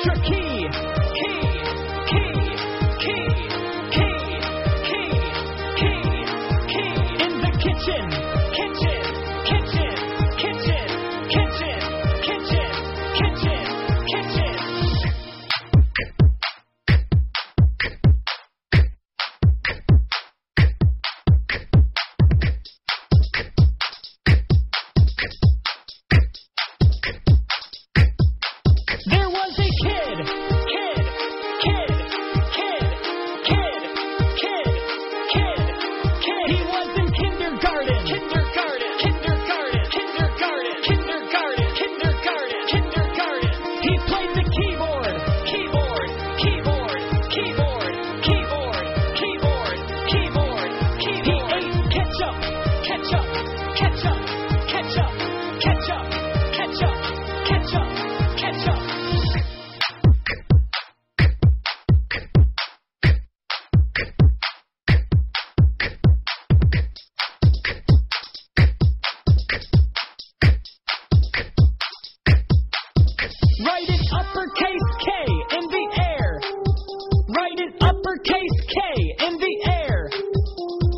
extra key. Key, key, key, key, key, key, key in the kitchen. uppercase K in the air. Write it uppercase K in the air.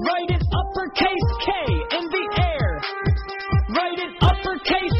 Write it uppercase K in the air. Write it uppercase